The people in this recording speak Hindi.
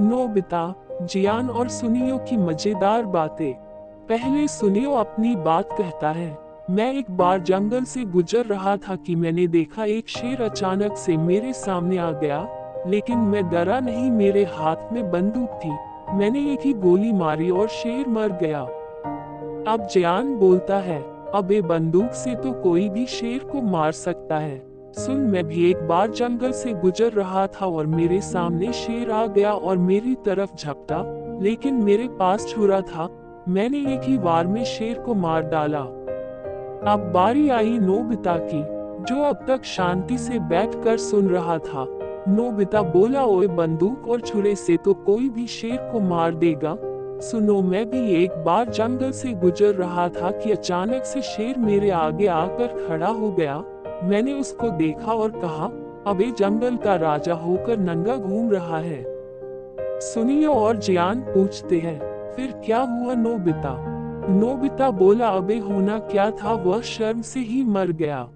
नोबिता जियान और सुनियो की मज़ेदार बातें। पहले सुनियो अपनी बात कहता है, मैं एक बार जंगल से गुजर रहा था कि मैंने देखा एक शेर अचानक से मेरे सामने आ गया, लेकिन मैं डरा नहीं, मेरे हाथ में बंदूक थी। मैंने एक ही गोली मारी और शेर मर गया। अब जयान बोलता है, अब ये बंदूक से तो कोई भी शेर को मार सकता है। सुन, मैं भी एक बार जंगल से गुजर रहा था और मेरे सामने शेर आ गया और मेरी तरफ़ झपटा, लेकिन मेरे पास छुरा था। मैंने एक ही बार में शेर को मार डाला। अब बारी आई नोबिता की, जो अब तक शांति से बैठकर सुन रहा था। नोबिता बोला, ओए बंदूक और छुरे से तो कोई भी शेर को मार देगा। सुनो, मैं भी एक बार जंगल से गुजर रहा था कि अचानक से शेर मेरे आगे आकर खड़ा हो गया। मैंने उसको देखा और कहा, अबे जंगल का राजा होकर नंगा घूम रहा है। सुनिए और जियान पूछते हैं, फिर क्या हुआ नोबिता? नोबिता बोला, अबे होना क्या था, वह शर्म से ही मर गया।